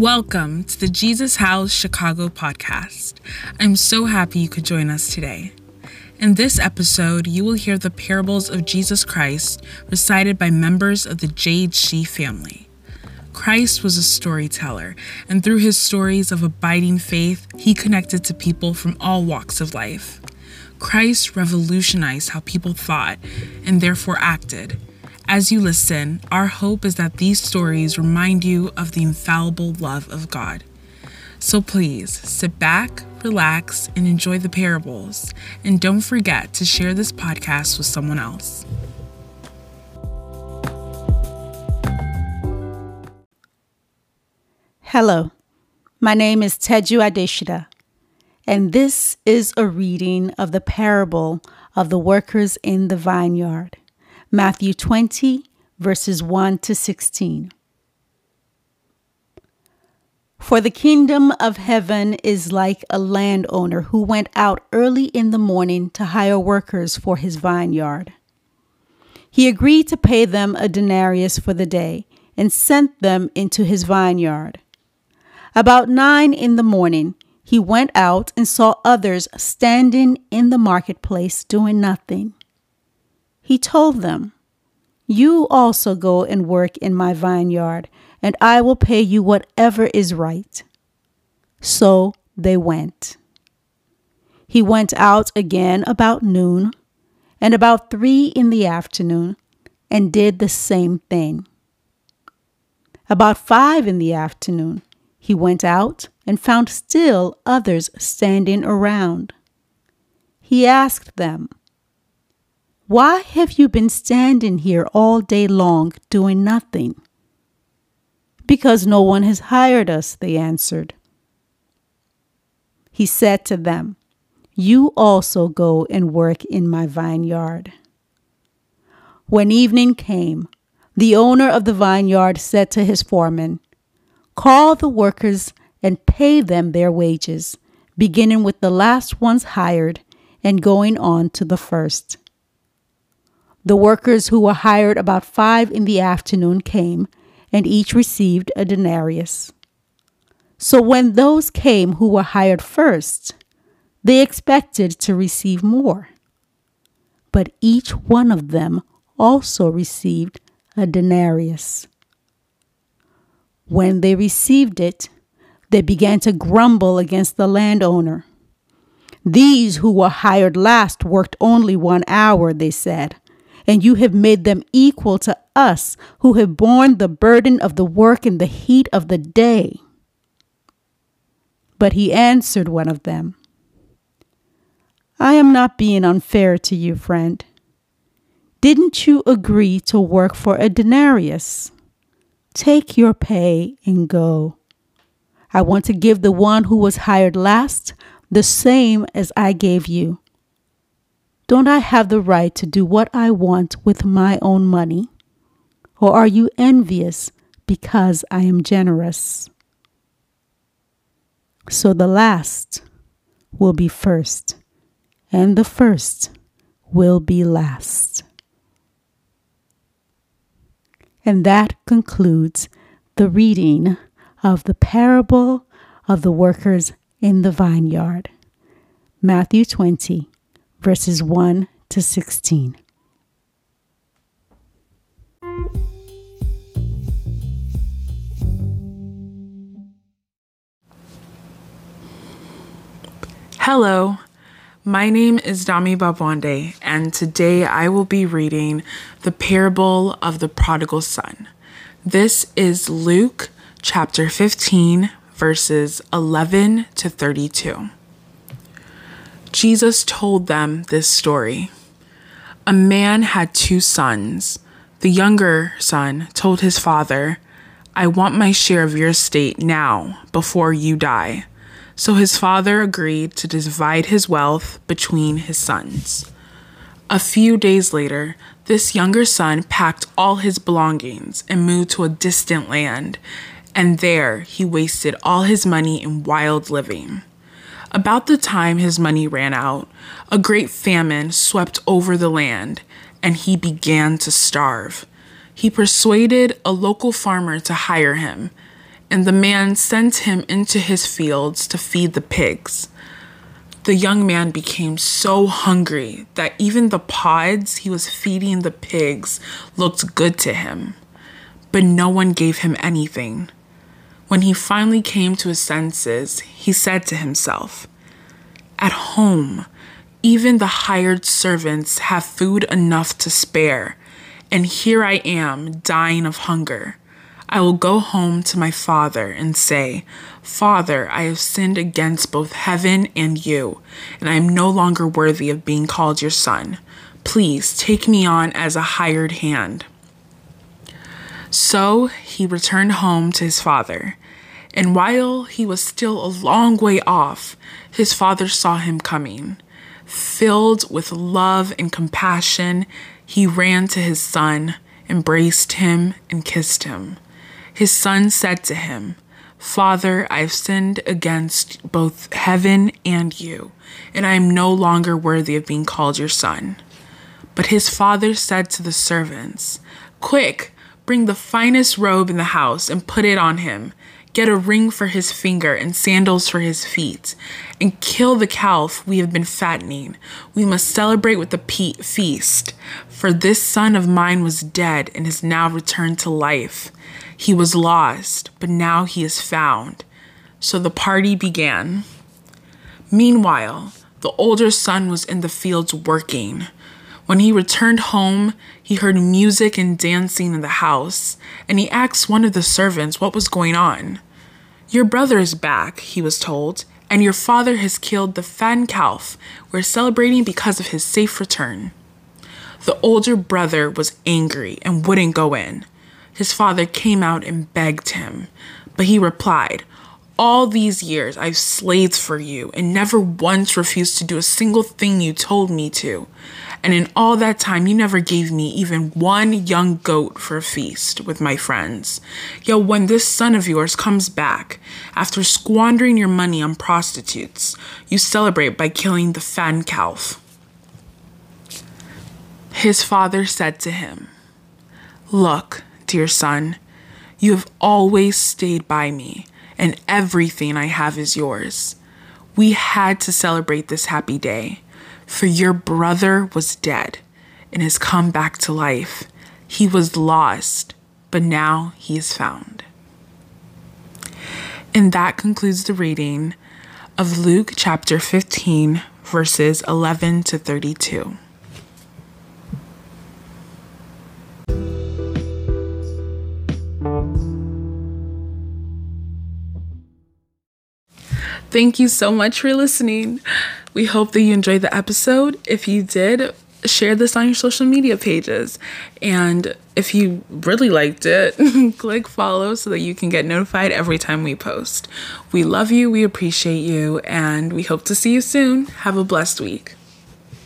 Welcome to the Jesus House Chicago podcast. I'm so happy you could join us today. In this episode, you will hear the parables of Jesus Christ recited by members of the J.H.C. family. Christ was a storyteller, and through his stories of abiding faith, he connected to people from all walks of life. Christ revolutionized how people thought and therefore acted. As you listen, our hope is that these stories remind you of the infallible love of God. So please sit back, relax, and enjoy the parables. And don't forget to share this podcast with someone else. Hello, my name is Teju Adeshida, and this is a reading of the parable of the workers in the vineyard, Matthew 20, verses 1 to 16. For the kingdom of heaven is like a landowner who went out early in the morning to hire workers for his vineyard. He agreed to pay them a denarius for the day and sent them into his vineyard. About nine in the morning, he went out and saw others standing in the marketplace doing nothing. He told them, You also go and work in my vineyard, and I will pay you whatever is right. So they went. He went out again about noon and about three in the afternoon and did the same thing. About five in the afternoon, he went out and found still others standing around. He asked them, Why have you been standing here all day long doing nothing? Because no one has hired us, they answered. He said to them, You also go and work in my vineyard. When evening came, the owner of the vineyard said to his foreman, Call the workers and pay them their wages, beginning with the last ones hired and going on to the first. The workers who were hired about five in the afternoon came, and each received a denarius. So when those came who were hired first, they expected to receive more. But each one of them also received a denarius. When they received it, they began to grumble against the landowner. These who were hired last worked only one hour, they said, and you have made them equal to us who have borne the burden of the work in the heat of the day. But he answered one of them, I am not being unfair to you, friend. Didn't you agree to work for a denarius? Take your pay and go. I want to give the one who was hired last the same as I gave you. Don't I have the right to do what I want with my own money? Or are you envious because I am generous? So the last will be first, and the first will be last. And that concludes the reading of the parable of the workers in the vineyard. Matthew 20, verses 1 to 16. Hello, my name is Dami Babwande, and today I will be reading the parable of the prodigal son. This is Luke chapter 15, verses 11 to 32. Jesus told them this story. A man had two sons. The younger son told his father, I want my share of your estate now, before you die. So his father agreed to divide his wealth between his sons. A few days later, this younger son packed all his belongings and moved to a distant land, and there he wasted all his money in wild living. About the time his money ran out, a great famine swept over the land, and he began to starve. He persuaded a local farmer to hire him and the man sent him into his fields to feed the pigs. The young man became so hungry that even the pods he was feeding the pigs looked good to him, but no one gave him anything. When he finally came to his senses, he said to himself, At home, even the hired servants have food enough to spare, and here I am dying of hunger. I will go home to my father and say, Father, I have sinned against both heaven and you, and I am no longer worthy of being called your son. Please take me on as a hired hand. So he returned home to his father. And while he was still a long way off, his father saw him coming. Filled with love and compassion, he ran to his son, embraced him, and kissed him. His son said to him, Father, I have sinned against both heaven and you, and I am no longer worthy of being called your son. But his father said to the servants, Quick, bring the finest robe in the house and put it on him. Get a ring for his finger and sandals for his feet, and kill the calf we have been fattening. We must celebrate with a pe- feast. For this son of mine was dead and has now returned to life. He was lost, but now he is found. So the party began. Meanwhile, the older son was in the fields working. When he returned home, he heard music and dancing in the house, and he asked one of the servants what was going on. Your brother is back, he was told, and your father has killed the fattened calf. We're celebrating because of his safe return. The older brother was angry and wouldn't go in. His father came out and begged him, but he replied, all these years I've slaved for you and never once refused to do a single thing you told me to. And in all that time, you never gave me even one young goat for a feast with my friends. Yet when this son of yours comes back, after squandering your money on prostitutes, you celebrate by killing the fattened calf. His father said to him, Look, dear son, you have always stayed by me and everything I have is yours. We had to celebrate this happy day, for your brother was dead and has come back to life. He was lost, but now he is found. And that concludes the reading of Luke chapter 15, verses 11 to 32. Thank you so much for listening. We hope that you enjoyed the episode. If you did, share this on your social media pages. And if you really liked it, click follow so that you can get notified every time we post. We love you, we appreciate you, and we hope to see you soon. Have a blessed week.